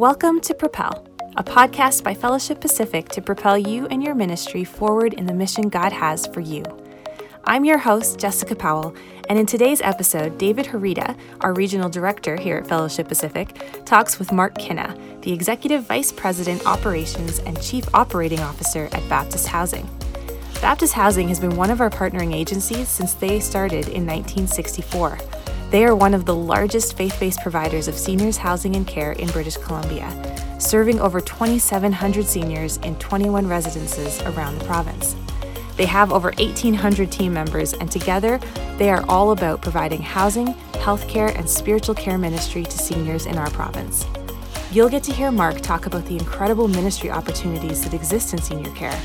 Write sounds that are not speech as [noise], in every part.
Welcome to Propel, a podcast by Fellowship Pacific to propel you and your ministry forward in the mission God has for you. I'm your host, Jessica Powell, and in today's episode, David Horita, our regional director here at Fellowship Pacific, talks with Mark Kinna, the Executive Vice President Operations and Chief Operating Officer at Baptist Housing. Baptist Housing has been one of our partnering agencies since they started in 1964. They are one of the largest faith based providers of seniors housing and care in British Columbia, serving over 2,700 seniors in 21 residences around the province. They have over 1,800 team members, and together they are all about providing housing, healthcare, and spiritual care ministry to seniors in our province. You'll get to hear Mark talk about the incredible ministry opportunities that exist in senior care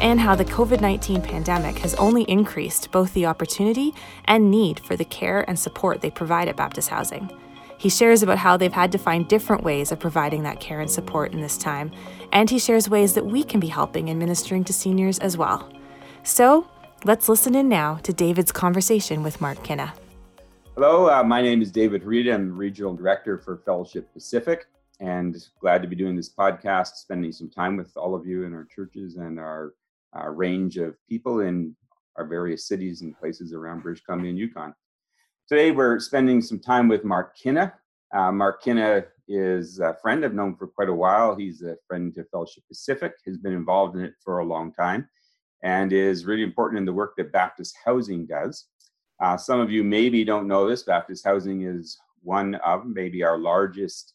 and how the COVID 19 pandemic has only increased both the opportunity and need for the care and support they provide at Baptist Housing. He shares about how they've had to find different ways of providing that care and support in this time, and he shares ways that we can be helping and ministering to seniors as well. So, let's listen in now to David's conversation with Mark Kinna. Hello, uh, my name is David Horita. I'm Regional Director for Fellowship Pacific, and glad to be doing this podcast, spending some time with all of you in our churches and our uh, range of people in our various cities and places around British Columbia and Yukon. Today, we're spending some time with Mark Kinna. Uh, Mark Kinna is a friend I've known for quite a while. He's a friend to Fellowship Pacific, has been involved in it for a long time, and is really important in the work that Baptist Housing does. Uh, some of you maybe don't know this. Baptist Housing is one of maybe our largest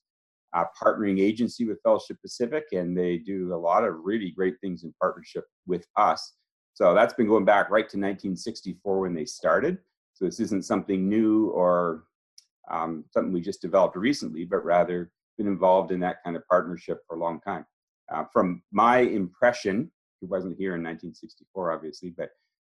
uh, partnering agency with Fellowship Pacific, and they do a lot of really great things in partnership with us. So that's been going back right to 1964 when they started. So this isn't something new or um, something we just developed recently, but rather been involved in that kind of partnership for a long time. Uh, from my impression, he wasn't here in 1964, obviously, but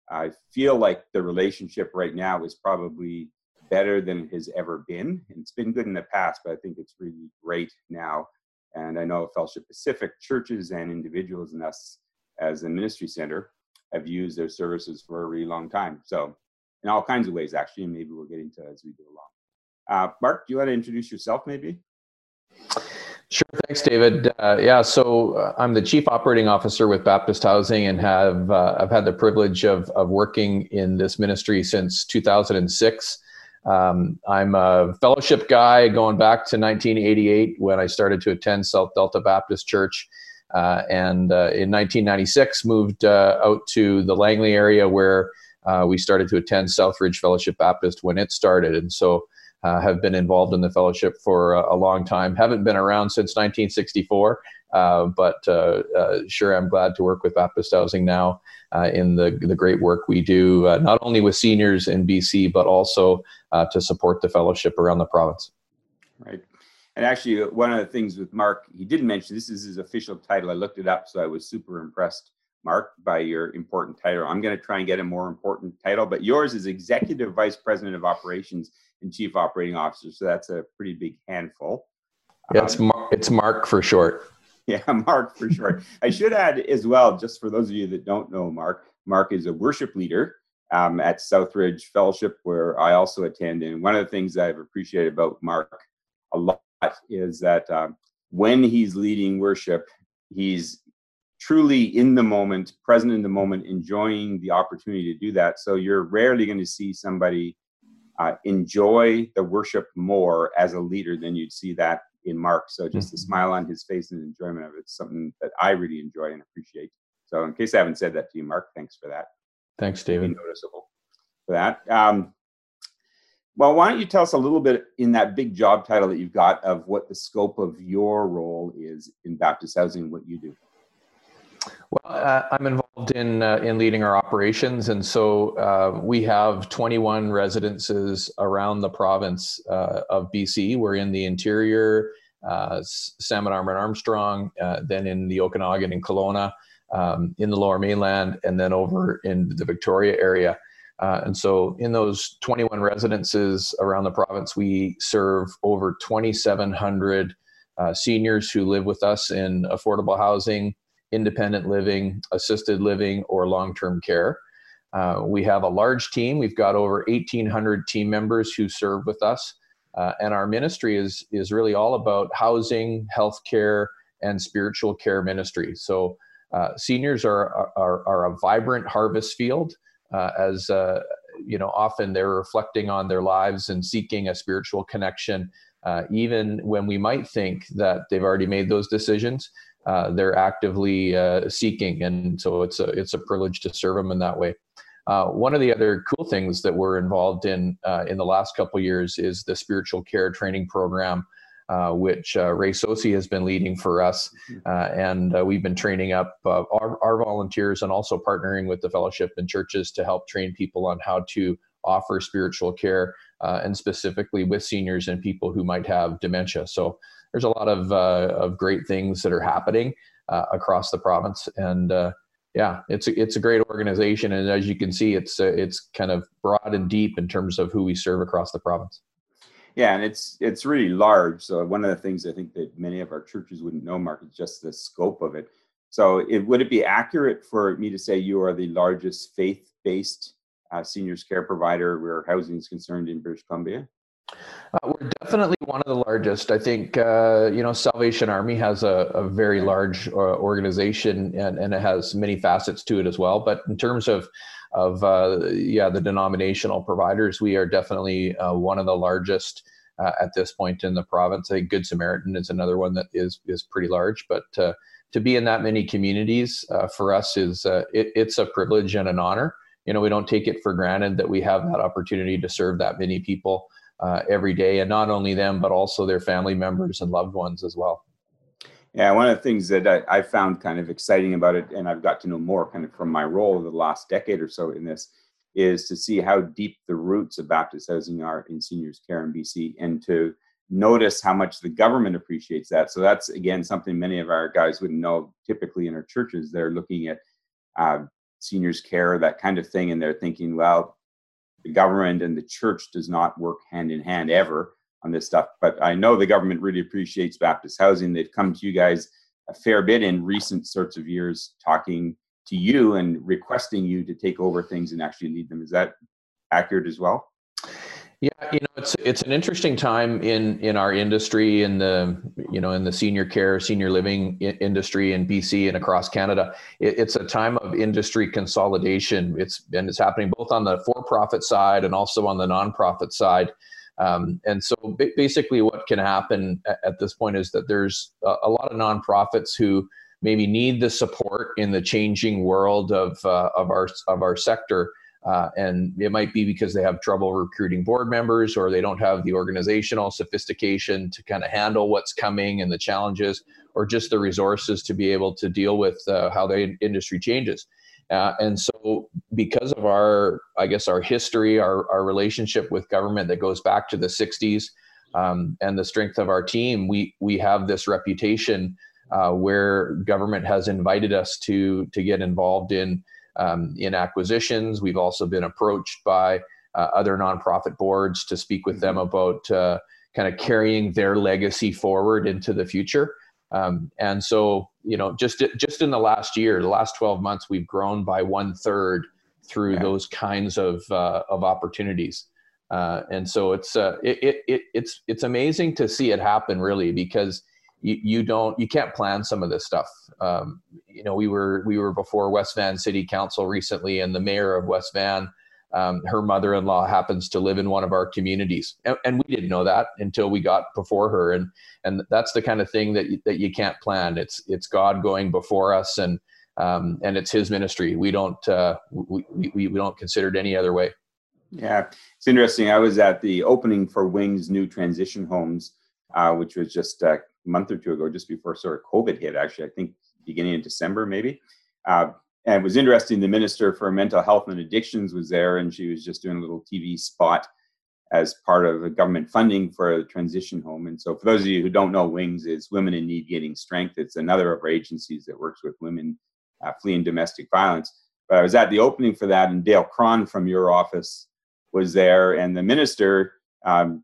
I feel like the relationship right now is probably better than it has ever been. And it's been good in the past, but I think it's really great now. And I know Fellowship Pacific churches and individuals and us as a ministry center have used their services for a really long time. So, in all kinds of ways, actually, and maybe we'll get into as we go along. Uh, Mark, do you want to introduce yourself, maybe? Sure. Thanks, David. Uh, yeah, so uh, I'm the chief operating officer with Baptist Housing, and have uh, I've had the privilege of of working in this ministry since 2006. Um, I'm a fellowship guy going back to 1988 when I started to attend South Delta Baptist Church. Uh, and uh, in 1996, moved uh, out to the Langley area where uh, we started to attend Southridge Fellowship Baptist when it started. And so uh, have been involved in the fellowship for a, a, long time. Haven't been around since 1964, uh, but sure, I'm glad to work with Baptist Housing now uh, in the, the great work we do, uh, not only with seniors in BC, but also uh, to support the fellowship around the province. Right. And actually, one of the things with Mark, he didn't mention this is his official title. I looked it up, so I was super impressed, Mark, by your important title. I'm going to try and get a more important title, but yours is Executive Vice President of Operations and Chief Operating Officer. So that's a pretty big handful. Yeah, it's, um, Mar- it's Mark for short. [laughs] Yeah, Mark for sure. I should add as well, just for those of you that don't know Mark, Mark is a worship leader um, at Southridge Fellowship, where I also attend. And one of the things I've appreciated about Mark a lot is that um, when he's leading worship, he's truly in the moment, present in the moment, enjoying the opportunity to do that. So you're rarely going to see somebody uh, enjoy the worship more as a leader than you'd see that in Mark. So just mm-hmm. the smile on his face and enjoyment of it is something that I really enjoy and appreciate. So in case I haven't said that to you, Mark, thanks for that. Thanks, David. Noticeable for that. Um, well, why don't you tell us a little bit in that big job title that you've got of what the scope of your role is in Baptist Housing, what you do? Well, uh, I'm involved in uh, in leading our operations, and so uh, we have 21 residences around the province uh, of BC. We're in the interior, uh, Salmon Arm and Armstrong, uh, then in the Okanagan and Kelowna, um, in the Lower Mainland, and then over in the Victoria area. and so, in those 21 residences around the province, we serve over 2,700 seniors who live with us in affordable housing independent living, assisted living, or long term care. Uh, we have a large team. We've got over 1,800 team members who serve with us. Uh, and our ministry is is really all about housing, healthcare, and spiritual care ministry. So uh, seniors are, are are a vibrant harvest field, uh, as uh, you know. Often they're reflecting on their lives and seeking a spiritual connection, uh, even when we might think that they've already made those decisions. Uh, they're actively seeking, and so it's a it's a privilege to serve them in that way. Uh, one of the other cool things that we're involved in uh, in the last couple years is the spiritual care training program, uh, which uh, Ray Sosi has been leading for us, mm-hmm. uh, and uh, we've been training up our, our, volunteers and also partnering with the fellowship and churches to help train people on how to offer spiritual care, and specifically with seniors and people who might have dementia. So there's a lot of of great things that are happening across the province, and yeah, it's a, it's a great organization, and as you can see, it's uh, it's kind of broad and deep in terms of who we serve across the province. Yeah, and it's it's really large. So one of the things I think that many of our churches wouldn't know, Mark, is just the scope of it. So it, would it be accurate for me to say you are the largest faith-based uh, seniors care provider where housing is concerned in British Columbia? Uh, we're definitely one of the largest. I think uh, you know Salvation Army has a, a very large uh, organization and, and it has many facets to it as well. But in terms of of uh, yeah the denominational providers, we are definitely uh, one of the largest uh, at this point in the province. Think Good Samaritan is another one that is is pretty large, but to be in that many communities for us is it, it's a privilege and an honor. You know, we don't take it for granted that we have that opportunity to serve that many people uh, every day, and not only them, but also their family members and loved ones as well. Yeah, one of the things that I, I, found kind of exciting about it, and I've got to know more kind of from my role over the last decade or so in this, is to see how deep the roots of Baptist housing are in seniors care in BC and to notice how much the government appreciates that. So that's again something many of our guys wouldn't know. Typically in our churches, they're looking at uh, seniors care, that kind of thing, and they're thinking, well, the government and the church does not work hand in hand ever on this stuff. But I know the government really appreciates Baptist housing. They've come to you guys a fair bit in recent sorts of years, talking to you and requesting you to take over things and actually lead them. Is that accurate as well? Yeah, you know, it's it's an interesting time in in our industry in the you know in the senior care, senior living industry in BC and across Canada. It, it's a time of industry consolidation. It's and it's happening both on the for-profit side and also on the nonprofit side. Um, and so basically, what can happen at, at this point is that there's a, a, lot of nonprofits who maybe need the support in the changing world of uh, of our of our sector uh, and it might be because they have trouble recruiting board members or they don't have the organizational sophistication to kind of handle what's coming and the challenges or just the resources to be able to deal with uh, how the industry changes. Uh, and so because of our, I guess, our history, our, our relationship with government that goes back to the 60s um, and the strength of our team, we, we have this reputation uh, where government has invited us to, to get involved in um, in acquisitions. We've also been approached by uh, other nonprofit boards to speak with them mm-hmm. about uh, kind of carrying their legacy forward into the future. Um, and so, you know, just just in the last year, the last 12 months, we've grown by one third through yeah. those kinds of uh, of opportunities. Uh, and so it's uh, it, it, it's it's amazing to see it happen, really, because you, you don't you can't plan some of this stuff. Um, you know, we were we were before West Van City Council recently, and the mayor of West Van, um, her mother-in-law happens to live in one of our communities, and, and, we didn't know that until we got before her, and and that's the kind of thing that that you can't plan. It's it's God going before us, and um, and it's His ministry. We don't uh, we, we we don't consider it any other way. Yeah, it's interesting. I was at the opening for Wings new transition homes, uh, which was just a month or two ago, just before sort of COVID hit, actually, I think beginning in December, maybe. Uh, and it was interesting. The Minister for Mental Health and Addictions was there, and she was just doing a little TV spot as part of the government funding for a transition home. And so, for those of you who don't know, WINGS is Women in Need Getting Strength. It's another of our agencies that works with women uh, fleeing domestic violence. But I was at the opening for that, and Dale Cron from your office was there, and the minister um,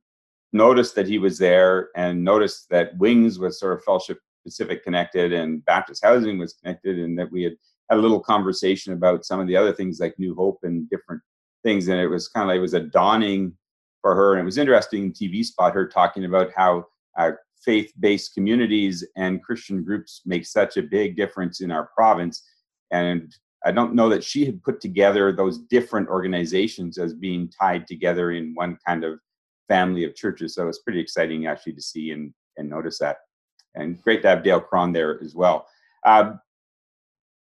noticed that he was there and noticed that Wings was sort of Fellowship Pacific connected and Baptist Housing was connected, and that we had had a little conversation about some of the other things like New Hope and different things. And it was kind of like it was a dawning for her. And it was interesting TV spot her talking about how uh, faith-based communities and Christian groups make such a big difference in our province. And I don't know that she had put together those different organizations as being tied together in one kind of family of churches. So it's pretty exciting actually to see and, and notice that. And great to have Dale Cron there as well. Uh,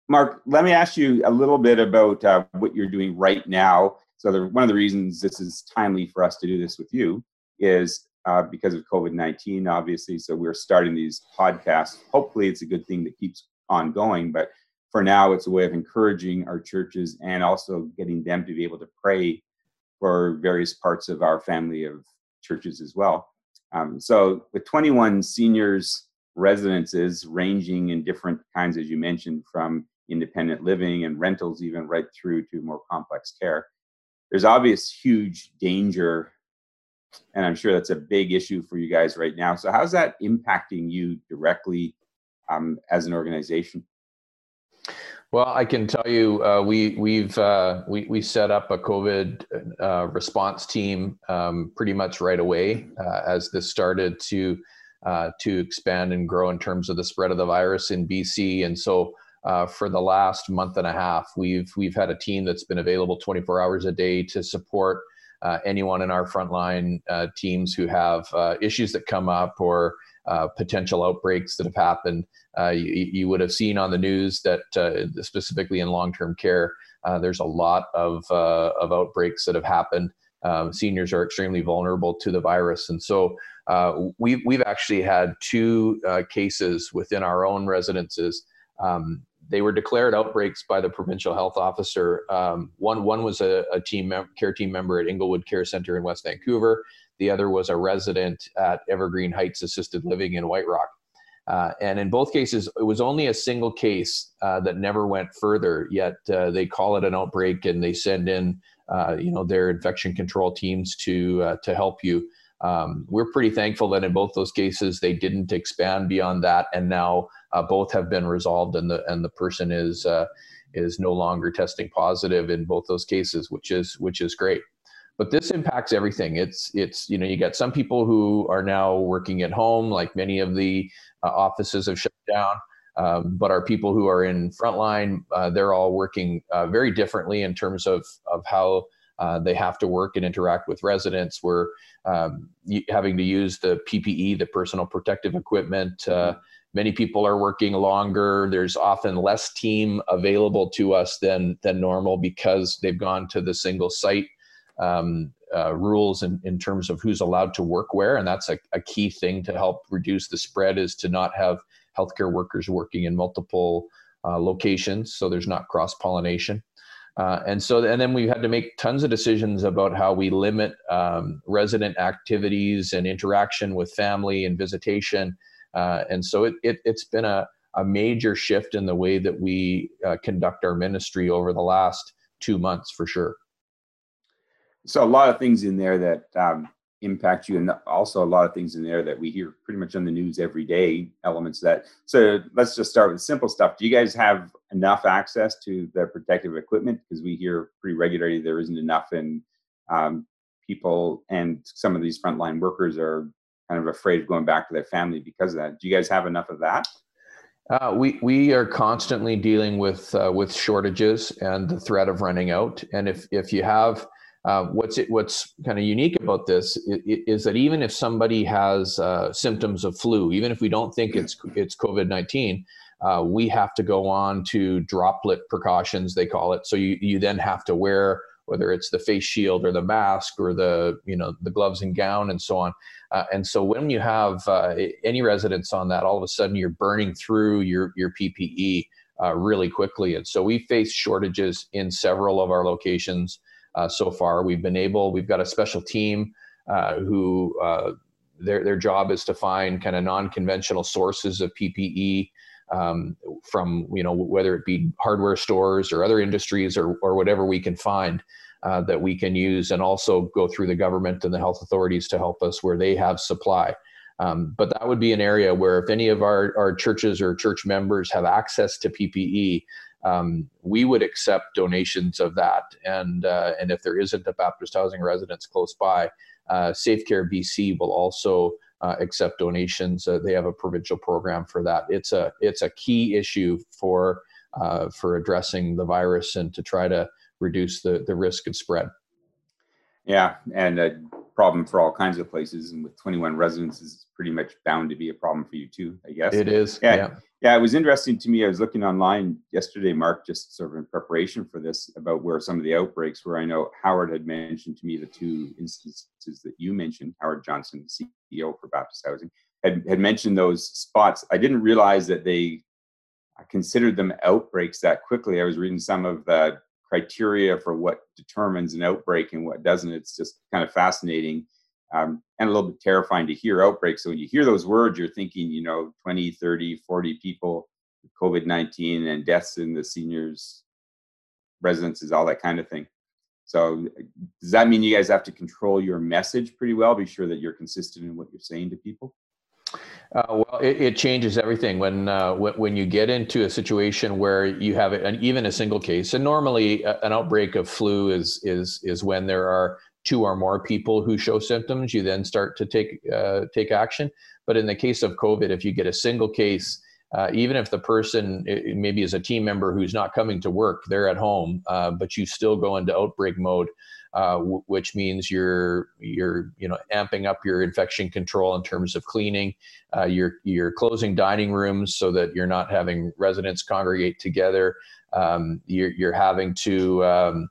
Mark, let me ask you a little bit about uh, what you're doing right now. So the, one of the reasons this is timely for us to do this with you is uh, because of COVID 19, obviously. So we're starting these podcasts. Hopefully, it's a good thing that keeps on going. But for now, it's a way of encouraging our churches and also getting them to be able to pray for various parts of our family of churches as well. Um, so, with 21 seniors residences ranging in different kinds, as you mentioned, from independent living and rentals, even right through to more complex care, there's obvious huge danger and I'm sure that's a big issue for you guys right now. So, how's that impacting you directly um, as an organization? Well, I can tell you, uh, we we've uh, we we set up a COVID uh, response team um, pretty much right away uh, as this started to uh, to expand and grow in terms of the spread of the virus in BC, and so. Uh, for the last month and a half, we've we've had a team that's been available 24 hours a day to support anyone in our frontline teams who have issues that come up or uh, potential outbreaks that have happened. Uh, you, you, would have seen on the news that specifically in long-term care, there's a lot of, of outbreaks that have happened. Um, seniors are extremely vulnerable to the virus. And so we've, we've actually had two cases within our own residences um, they were declared outbreaks by the provincial health officer. Um, one one was a, a team mem- care team member at Inglewood Care Center in West Vancouver. The other was a resident at Evergreen Heights Assisted Living in White Rock. Uh, and in both cases, it was only a single case uh, that never went further. Yet uh, they call it an outbreak, and they send in, uh, you know, their infection control teams to uh, to help you. Um, we're pretty thankful that in both those cases they didn't expand beyond that, and now uh, both have been resolved, and the and the person is uh, is no longer testing positive in both those cases, which is which is great. But this impacts everything. It's it's you know you got some people who are now working at home, like many of the uh, offices have shut down. Um, but our people who are in frontline, uh, they're all working uh, very differently in terms of of how uh, they have to work and interact with residents. We're um, having to use the PPE, the personal protective equipment. Uh, many people are working longer. There's often less team available to us than than normal because they've gone to the single site um, uh, rules in, in terms of who's allowed to work where, and that's a, a key thing to help reduce the spread is to not have healthcare workers working in multiple uh, locations, so there's not cross pollination. Uh, and so, and then we had to make tons of decisions about how we limit um, resident activities and interaction with family and visitation. Uh, and so, it, it, has been a, a major shift in the way that we uh, conduct our ministry over the last two months, for sure. So, a lot of things in there that um, impact you and also a lot of things in there that we hear pretty much on the news every day elements that. So let's just start with simple stuff. Do you guys have enough access to the protective equipment? Because we hear pretty regularly there isn't enough and um, people and some of these frontline workers are kind of afraid of going back to their family because of that. Do you guys have enough of that? Uh, we we are constantly dealing with uh, with shortages and the threat of running out. And if if you have uh, what's it, what's kind of unique about this is, is, that even if somebody has uh, symptoms of flu, even if we don't think it's it's COVID nineteen, uh, we have to go on to droplet precautions they call it. So you you then have to wear whether it's the face shield or the mask or the you know the gloves and gown and so on. Uh, and so when you have uh, any residents on that, all of a sudden you're burning through your your PPE uh, really quickly. And so we face shortages in several of our locations uh, so far. We've been able, we've got a special team uh, who uh, their, their job is to find kind of non-conventional sources of PPE um, from, you know, whether it be hardware stores or other industries or, or whatever we can find. Uh, that we can use and also go through the government and the health authorities to help us where they have supply. Um, but that would be an area where if any of our, our churches or church members have access to PPE, um, we would accept donations of that. And uh, and if there isn't a Baptist housing residence close by, uh, Safe Care BC will also uh, accept donations. Uh, they have a provincial program for that. It's a it's a key issue for uh, for addressing the virus and to try to reduce the the risk of spread. Yeah, and a problem for all kinds of places, and with 21 residences, it's pretty much bound to be a problem for you too, I guess. It is. Yeah, yeah, yeah. It was interesting to me. I was looking online yesterday, Mark, just sort of in preparation for this, about where some of the outbreaks were. I know Howard had mentioned to me the two instances that you mentioned. Howard Johnson, CEO for Baptist Housing, had had mentioned those spots. I didn't realize that they I considered them outbreaks that quickly. I was reading some of the criteria for what determines an outbreak and what doesn't. It's just kind of fascinating um, and a little bit terrifying to hear outbreaks. So when you hear those words, you're thinking, you know, 20, 30, 40 people, COVID 19 and deaths in the seniors' residences, all that kind of thing. So does that mean you guys have to control your message pretty well? Be sure that you're consistent in what you're saying to people? Uh, well, it, it, changes everything when, uh, when, you get into a situation where you have an, even a single case. And normally, an outbreak of flu is is is when there are two or more people who show symptoms. You then start to take uh, take action. But in the case of COVID, if you get a single case, uh, even if the person maybe is a team member who's not coming to work, they're at home, uh, but you still go into outbreak mode uh, w- which means you're you're you know amping up your infection control in terms of cleaning. Uh, you're you're closing dining rooms so that you're not having residents congregate together. Um, you're you're having to um,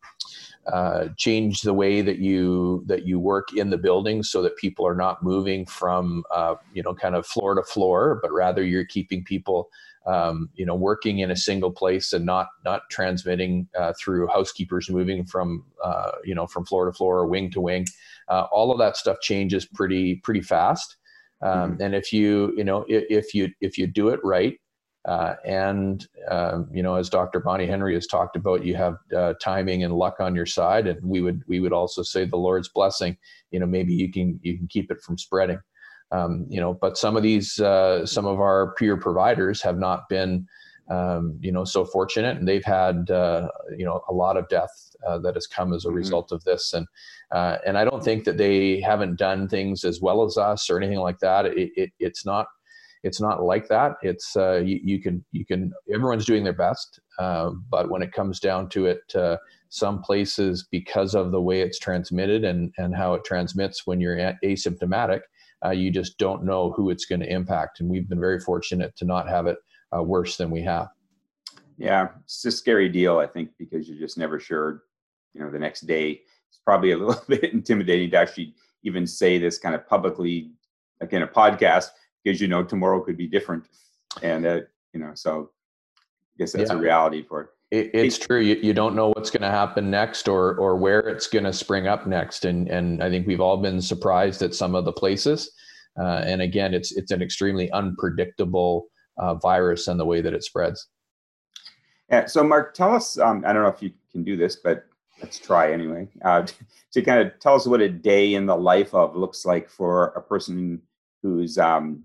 uh, change the way that you that you work in the building so that people are not moving from uh, you know kind of floor to floor, but rather you're keeping people um, you know, working in a single place and not not transmitting uh, through housekeepers moving from uh, you know from floor to floor or wing to wing. Uh, all of that stuff changes pretty pretty fast. Um, mm-hmm. And if you you know if, if, you if you do it right, uh, and um, you know as Dr. Bonnie Henry has talked about, you have uh, timing and luck on your side, and we would we would also say the Lord's blessing. You know maybe you can you can keep it from spreading. Um, you know, but some of these, uh, some of our peer providers have not been, um, you know, so fortunate, and they've had, uh, you know, a lot of death uh, that has come as a mm-hmm. result of this. And uh, and I don't think that they haven't done things as well as us or anything like that. It, it it's not it's not like that. It's uh, you, you, can you can everyone's doing their best, uh, but when it comes down to it, uh, some places because of the way it's transmitted and and how it transmits when you're asymptomatic, uh, you just don't know who it's going to impact. And we've been very fortunate to not have it uh, worse than we have. Yeah, it's a scary deal, I think, because you're just never sure. You know, the next day it's probably a [laughs] little bit intimidating to actually even say this kind of publicly, like in a podcast, because you know tomorrow could be different, and uh, you know, so I guess that's yeah. a reality for it it, it's true. You, you don't know what's going to happen next or or where it's going to spring up next, and and I think we've all been surprised at some of the places. Uh, and again, it's it's an extremely unpredictable uh, virus and the way that it spreads. Yeah. So, Mark, tell us. Um, I don't know if you can do this, but let's try anyway. Uh, to kind of tell us what a day in the life of looks like for a person who's um,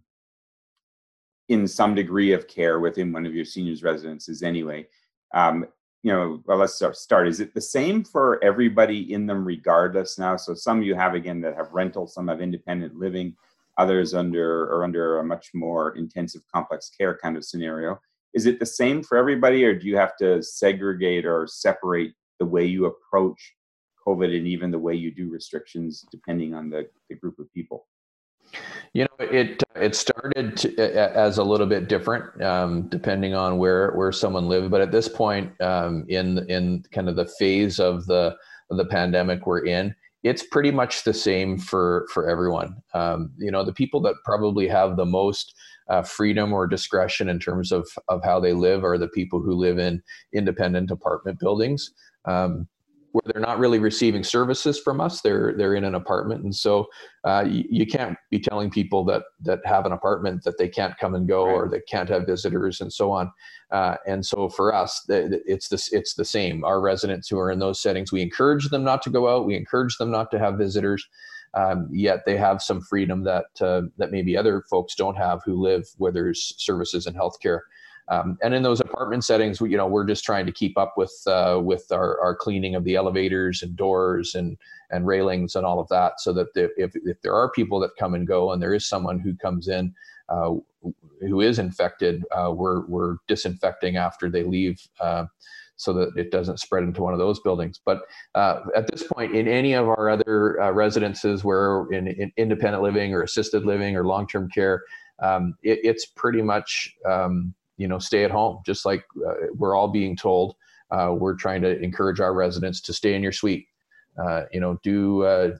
in some degree of care within one of your seniors' residences. Anyway, um, you know, well, let's start. Is it the same for everybody in them, regardless now? So some you have again that have rental, some have independent living, others under or under a much more intensive, complex care kind of scenario. Is it the same for everybody, or do you have to segregate or separate the way you approach COVID and even the way you do restrictions depending on the, the group of people? You know, it it started to, as a little bit different, um, depending on where where someone lived. But at this point, um, in in kind of the phase of the of the pandemic we're in, it's pretty much the same for for everyone. Um, you know, the people that probably have the most uh, freedom or discretion in terms of of how they live are the people who live in independent apartment buildings. Um, where they're not really receiving services from us. They're they're in an apartment, and so uh, you, you, can't be telling people that that have an apartment that they can't come and go right. or they can't have visitors and so on. Uh, and so for us, it's this it's the same. Our residents who are in those settings, we encourage them not to go out. We encourage them not to have visitors. Um, yet they have some freedom that uh, that maybe other folks don't have who live where there's services and healthcare. Um, and in those apartment settings, we, you know, we're just trying to keep up with uh, with our, our cleaning of the elevators and doors and and railings and all of that, so that the, if if there are people that come and go, and there is someone who comes in uh, who is infected, uh, we're we're disinfecting after they leave. Uh, so that it doesn't spread into one of those buildings. But uh, at this point, in any of our other uh, residences, where in, in, independent living or assisted living or long-term care, um, it, it's pretty much um, you know stay at home. Just like uh, we're all being told uh, we're trying to encourage our residents to stay in your suite. Uh, you know do uh,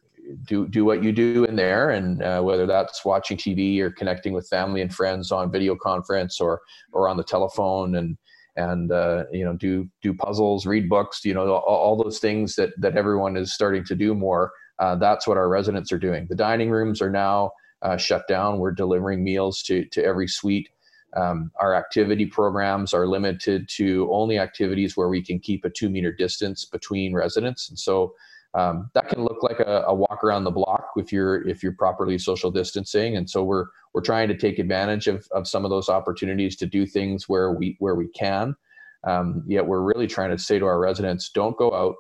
do do what you do in there. And uh, whether that's watching tv or connecting with family and friends on video conference or or on the telephone and and uh, you know do do puzzles read books you know all, all, those things that that everyone is starting to do more. That's what our residents are doing. The dining rooms are now shut down. We're delivering meals to to every suite um, our activity programs are limited to only activities where we can keep a two meter distance between residents. And so um, that can look like a, a, walk around the block if you're if you're properly social distancing. And so we're we're trying to take advantage of, of some of those opportunities to do things where we where we can. Um, yet we're really trying to say to our residents, don't go out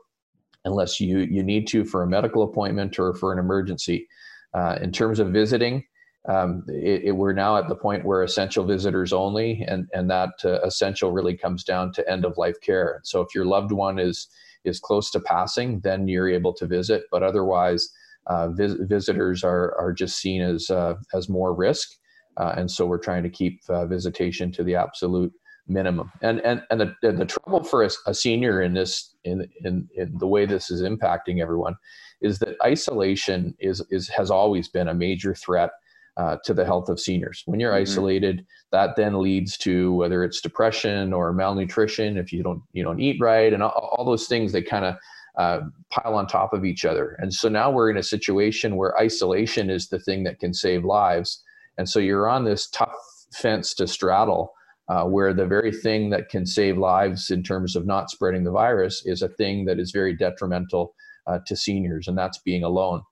unless you you need to for a medical appointment or for an emergency. Uh, in terms of visiting, um, it, it, we're now at the point where essential visitors only, and and that uh, essential really comes down to end of life care. So if your loved one is is close to passing, then you're able to visit. But otherwise, uh, vis- visitors are are just seen as uh, as more risk, uh, and so we're trying to keep uh, visitation to the absolute minimum. And and and the the trouble for a, a senior in this in, in in the way this is impacting everyone is that isolation is is has always been a major threat uh, to the health of seniors. When you're mm-hmm. isolated, that then leads to whether it's depression or malnutrition if you don't you don't eat right, and all, all those things they kind of uh, pile on top of each other. And so now we're in a situation where isolation is the thing that can save lives, and so you're on this tough fence to straddle. Uh, where the very thing that can save lives in terms of not spreading the virus is a thing that is very detrimental uh, to seniors, and that's being alone.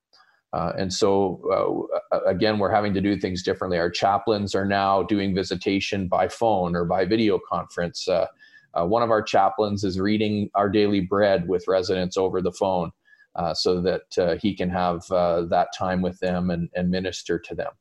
Uh, and so, uh, again, we're having to do things differently. Our chaplains are now doing visitation by phone or by video conference. Uh, uh one of our chaplains is reading our daily bread with residents over the phone uh, so that uh, he can have that time with them and, and minister to them.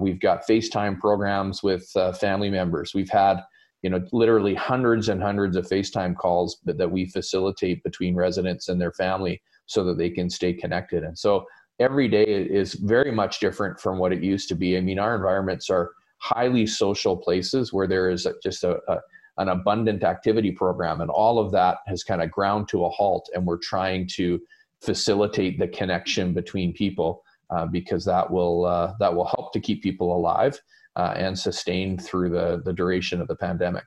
we've got FaceTime programs with family members. We've had you know literally hundreds and hundreds of FaceTime calls that, that we facilitate between residents and their family so that they can stay connected. And so every day is very much different from what it used to be. I mean, our environments are highly social places where there is just a, a an abundant activity program, and all of that has kind of ground to a halt. And we're trying to facilitate the connection between people uh, because that will uh, that will help to keep people alive uh, and sustained through the the duration of the pandemic.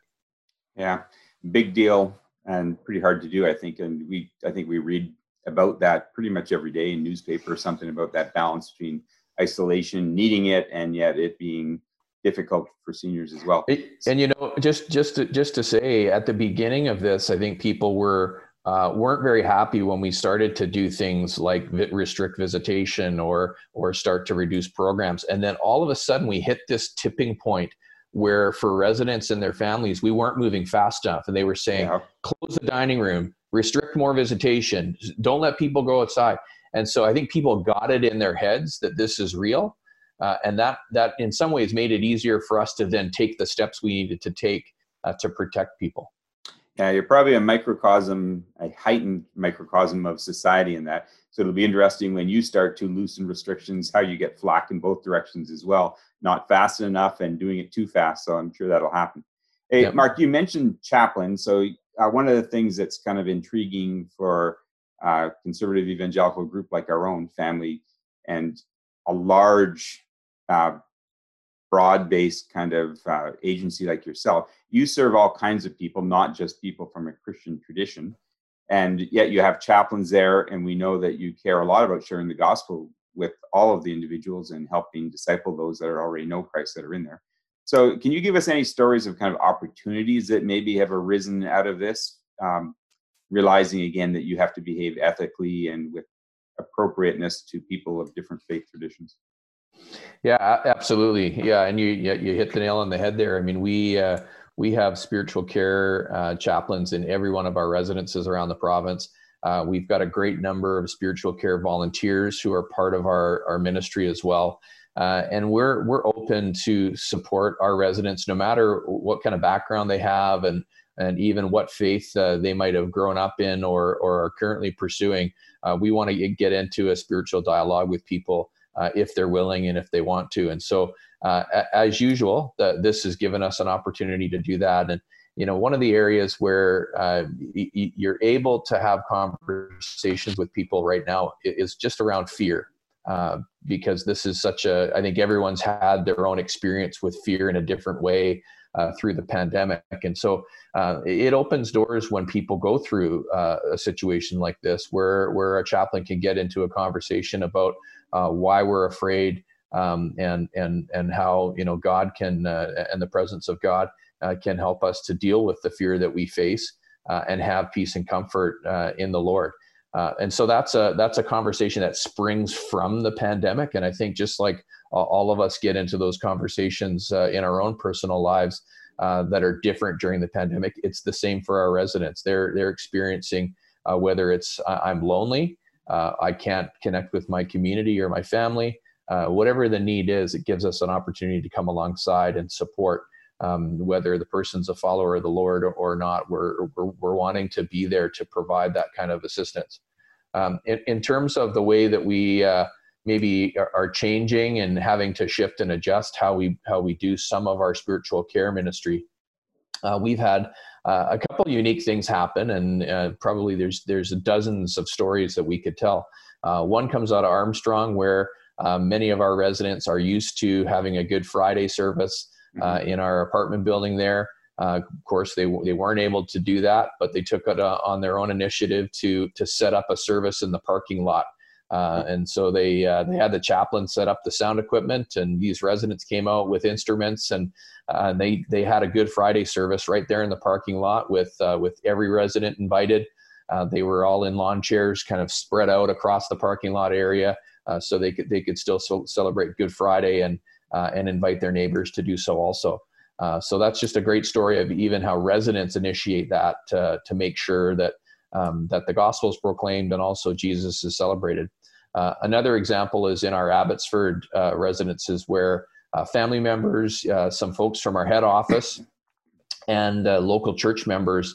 Yeah, big deal and pretty hard to do, I think. And we I think we read about that pretty much every day in newspaper or something about that balance between isolation needing it and yet it being difficult for seniors as well. And you know just just to, just to say at the beginning of this i think people were uh, weren't very happy when we started to do things like restrict visitation or or start to reduce programs. And then all of a sudden we hit this tipping point where for residents and their families we weren't moving fast enough. And they were saying yeah. close the dining room restrict more visitation. Don't let people go outside. And so i think people got it in their heads that this is real uh, and that that in some ways made it easier for us to then take the steps we needed to take uh, to protect people. Yeah you're probably a microcosm a heightened microcosm of society in that. So it'll be interesting when you start to loosen restrictions how you get flack in both directions as well. Not fast enough and doing it too fast so i'm sure that'll happen. Hey yep. mark you mentioned chaplain so uh, one of the things that's kind of intriguing for a conservative evangelical group like our own family and a large uh, broad-based kind of uh, agency like yourself you serve all kinds of people not just people from a christian tradition. And yet you have chaplains there and we know that you care a lot about sharing the gospel with all of the individuals and helping disciple those that are already know christ that are in there so, can you give us any stories of kind of opportunities that maybe have arisen out of this? Um, realizing again that you have to behave ethically and with appropriateness to people of different faith traditions. Yeah, absolutely. Yeah, and you you hit the nail on the head there. I mean, we uh, we have spiritual care uh, chaplains in every one of our residences around the province. Uh, we've got a great number of spiritual care volunteers who are part of our, our ministry as well. Uh, and we're we're open to support our residents no matter what kind of background they have and and even what faith uh, they might have grown up in or or are currently pursuing. Uh, we want to get into a spiritual dialogue with people uh, if they're willing and if they want to. And so, uh, as usual, the, this has given us an opportunity to do that. And you know, one of the areas where uh, y- you're able to have conversations with people right now is just around fear. Uh, because this is such a, I think everyone's had their own experience with fear in a different way uh, through the pandemic. And so uh, it opens doors when people go through uh, a situation like this where, where a chaplain can get into a conversation about uh, why we're afraid um, and, and, and how, you know, God can, and the presence of God can help us to deal with the fear that we face and have peace and comfort in the Lord. Uh, and so that's a that's a conversation that springs from the pandemic. And i think just like all of us get into those conversations uh, in our own personal lives uh, that are different during the pandemic it's the same for our residents. They're they're experiencing uh, whether it's i'm lonely uh, i can't connect with my community or my family whatever the need is it gives us an opportunity to come alongside and support um, whether the person's a follower of the Lord or, not, we're, we're, we're, wanting to be there to provide that kind of assistance. Um, in, in, terms of the way that we uh, maybe are, changing and having to shift and adjust how we how we do some of our spiritual care ministry, uh, we've had uh, a couple unique things happen, and uh, probably there's there's dozens of stories that we could tell. Uh, one comes out of Armstrong, where uh, many of our residents are used to having a Good Friday service mm-hmm. in our apartment building there. Uh, of course, they they weren't able to do that, but they took it uh, on their own initiative to to set up a service in the parking lot. Uh, and so they uh, they had the chaplain set up the sound equipment, and these residents came out with instruments, and uh, they they had a Good Friday service right there in the parking lot with with every resident invited. they were all in lawn chairs, kind of spread out across the parking lot area, so they could they could still so celebrate Good Friday and uh, and invite their neighbors to do so also. Uh, so that's just a great story of even how residents initiate that to, to make sure that um, that the gospel is proclaimed and also Jesus is celebrated. Uh, another example is in our Abbotsford uh, residences where uh, family members, uh, some folks from our head office, and local church members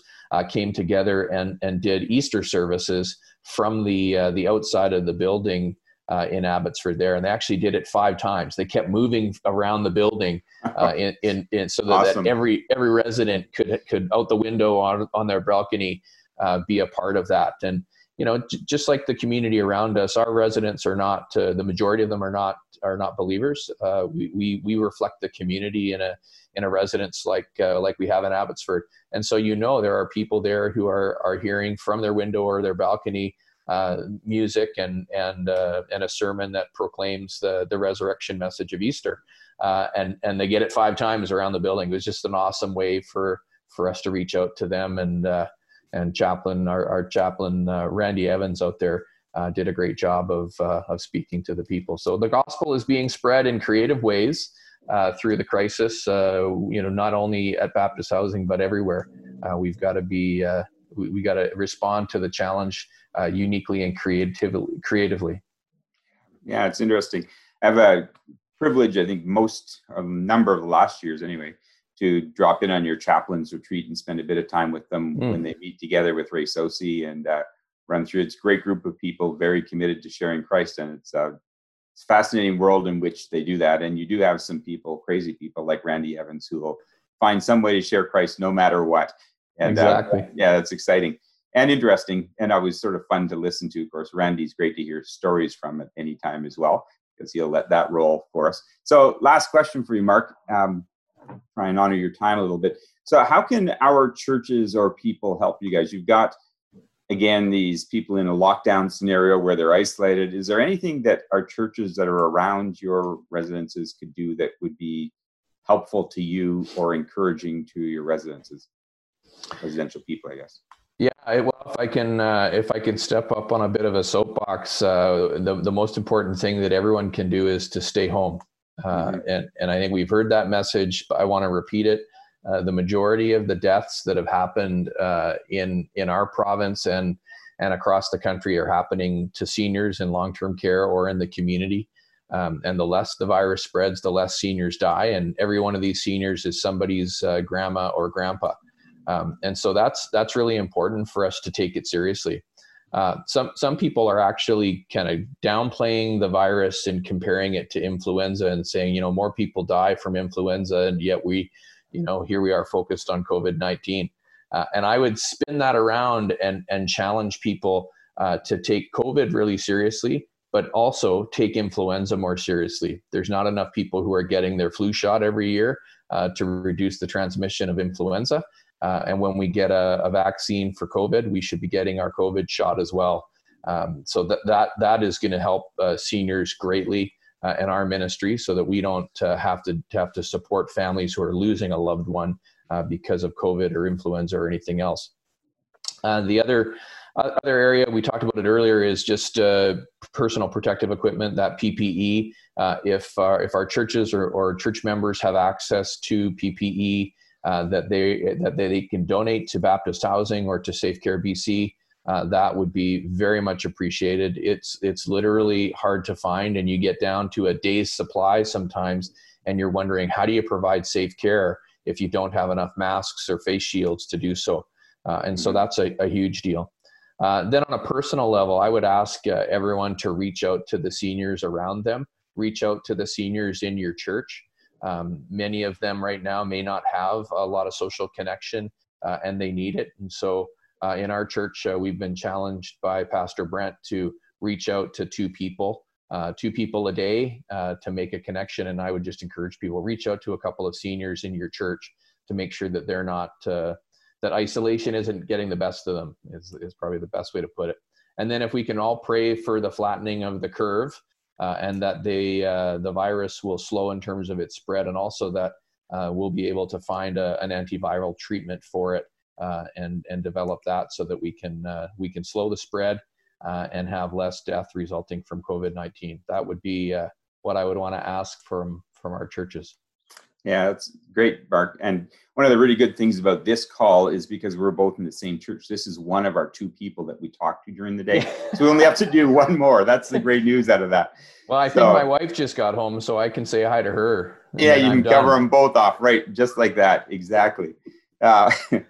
came together and, and did Easter services from the the outside of the building uh, in Abbotsford there, and they actually did it five times. They kept moving around the building uh, [laughs] in, in, in, so that, awesome. that, every every resident could could out the window on on their balcony uh, be a part of that. And you know, j- just like the community around us, our residents are not uh, the majority of them are not are not believers. Uh, we, we we reflect the community in a in a residence like uh, like we have in Abbotsford, and so you know there are people there who are are hearing from their window or their balcony uh, music and and uh, and a sermon that proclaims the the resurrection message of Easter, uh, and and they get it five times around the building. It was just an awesome way for for us to reach out to them and uh, and chaplain our, our chaplain uh, Randy Evans out there. did a great job of of speaking to the people. So the gospel is being spread in creative ways through the crisis. you know, not only at Baptist Housing but everywhere. we've got to be we, we got to respond to the challenge uh, uniquely and creatively. Creatively. Yeah, it's interesting. I have a privilege. I think most a number of the last years, anyway, to drop in on your chaplain's retreat and spend a bit of time with them mm. when they meet together with Ray Sosi and uh, run through. It's a great group of people, very committed to sharing Christ, and it's a uh, it's a fascinating world in which they do that. And you do have some people, crazy people like Randy Evans, who will find some way to share Christ no matter what. And uh, exactly. Uh, yeah, that's exciting and interesting and always sort of fun to listen to. Of course, Randy's great to hear stories from at any time as well because he'll let that roll for us. So, last question for you, Mark. Um, try and honor your time a little bit. So, how can our churches or people help you guys? You've got again these people in a lockdown scenario where they're isolated. Is there anything that our churches that are around your residences could do that would be helpful to you or encouraging to your residences, residential people, I guess? Yeah, well, if I can, uh, if I can step up on a bit of a soapbox, uh, the the most important thing that everyone can do is to stay home, uh, mm-hmm. and and I think we've heard that message. But I want to repeat it. uh, the majority of the deaths that have happened uh, in in our province and and across the country are happening to seniors in long-term care or in the community. Um, and the less the virus spreads, the less seniors die. And every one of these seniors is somebody's uh, grandma or grandpa. Um, and so that's that's really important for us to take it seriously. Uh, some some people are actually kind of downplaying the virus and comparing it to influenza and saying, you know, more people die from influenza, and yet we, you know, here we are focused on COVID nineteen. Uh, and I would spin that around and and challenge people uh, to take COVID really seriously, but also take influenza more seriously. There's not enough people who are getting their flu shot every year uh, to reduce the transmission of influenza. Uh, and when we get a, a, vaccine for COVID, we should be getting our COVID shot as well. Um, so that that that is going to help uh, seniors greatly uh, in our ministry, so that we don't uh, have to have to support families who are losing a loved one uh, because of COVID or influenza or anything else. Uh, the other other area we talked about it earlier is just personal protective equipment, that PPE. if our, if our churches or, or church members have access to PPE uh, that they that they can donate to Baptist Housing or to SafeCare BC. Uh, that would be very much appreciated. It's it's literally hard to find, and you get down to a day's supply sometimes, and you're wondering how do you provide safe care if you don't have enough masks or face shields to do so. Uh, and so mm-hmm. that's a, a huge deal. Uh, then on a personal level, I would ask uh, everyone to reach out to the seniors around them, reach out to the seniors in your church. Um, many of them right now may not have a lot of social connection uh, and they need it. And so uh, in our church, uh, we've been challenged by Pastor Brent to reach out to two people, uh, two people a day uh, to make a connection. And I would just encourage people reach out to a couple of seniors in your church to make sure that they're not, uh, that isolation isn't getting the best of them, is, is probably the best way to put it. And then if we can all pray for the flattening of the curve, uh, and that they uh, the virus will slow in terms of its spread, and also that uh, we'll be able to find a, an antiviral treatment for it uh, and and develop that so that we can uh, we can slow the spread uh, and have less death resulting from COVID-19. That would be what I would want to ask from from our churches. Yeah, that's great, Mark. And one of the really good things about this call is because we're both in the same church. This is one of our two people that we talk to during the day. [laughs] so we only have to do one more. That's the great news out of that. Well, I think my wife just got home, so I can say hi to her. Yeah, you I'm can done. cover them both off, right? Just like that. Exactly. Uh, [laughs]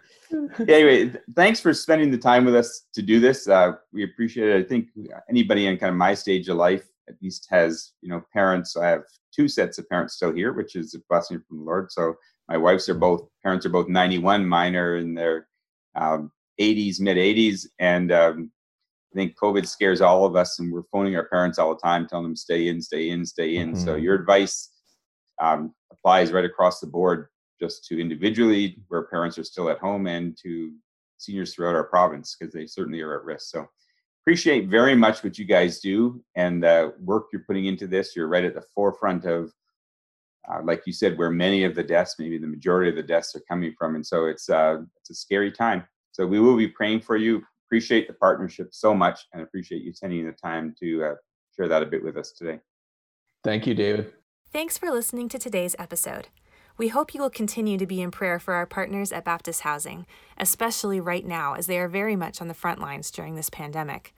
anyway, thanks for spending the time with us to do this. Uh, we appreciate it. I think anybody in kind of my stage of life at least has, you know, parents. I have two sets of parents still here, which is a blessing from the Lord. So my wife's are both parents are both 91. Mine are in their um, 80s, mid 80s, and um, I think COVID scares all of us, and we're phoning our parents all the time, telling them stay in, stay in, stay in. Mm-hmm. So your advice um, applies right across the board, just to individually where parents are still at home, and to seniors throughout our province because they certainly are at risk. So appreciate very much what you guys do and the work you're putting into this. You're right at the forefront of, uh, like you said, where many of the deaths, maybe the majority of the deaths, are coming from, and so it's uh, it's a scary time. So we will be praying for you. Appreciate the partnership so much, and appreciate you taking the time to uh, share that a bit with us today. Thank you, David. Thanks for listening to today's episode. We hope you will continue to be in prayer for our partners at Baptist Housing, especially right now as they are very much on the front lines during this pandemic.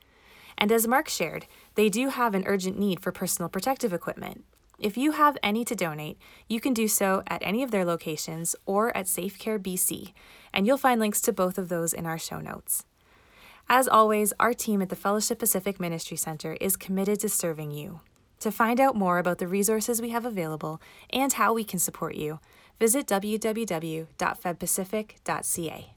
And as Mark shared, they do have an urgent need for personal protective equipment. If you have any to donate, you can do so at any of their locations or at SafeCare BC, and you'll find links to both of those in our show notes. As always, our team at the Fellowship Pacific Ministry Center is committed to serving you. To find out more about the resources we have available and how we can support you, visit www.febpacific.ca.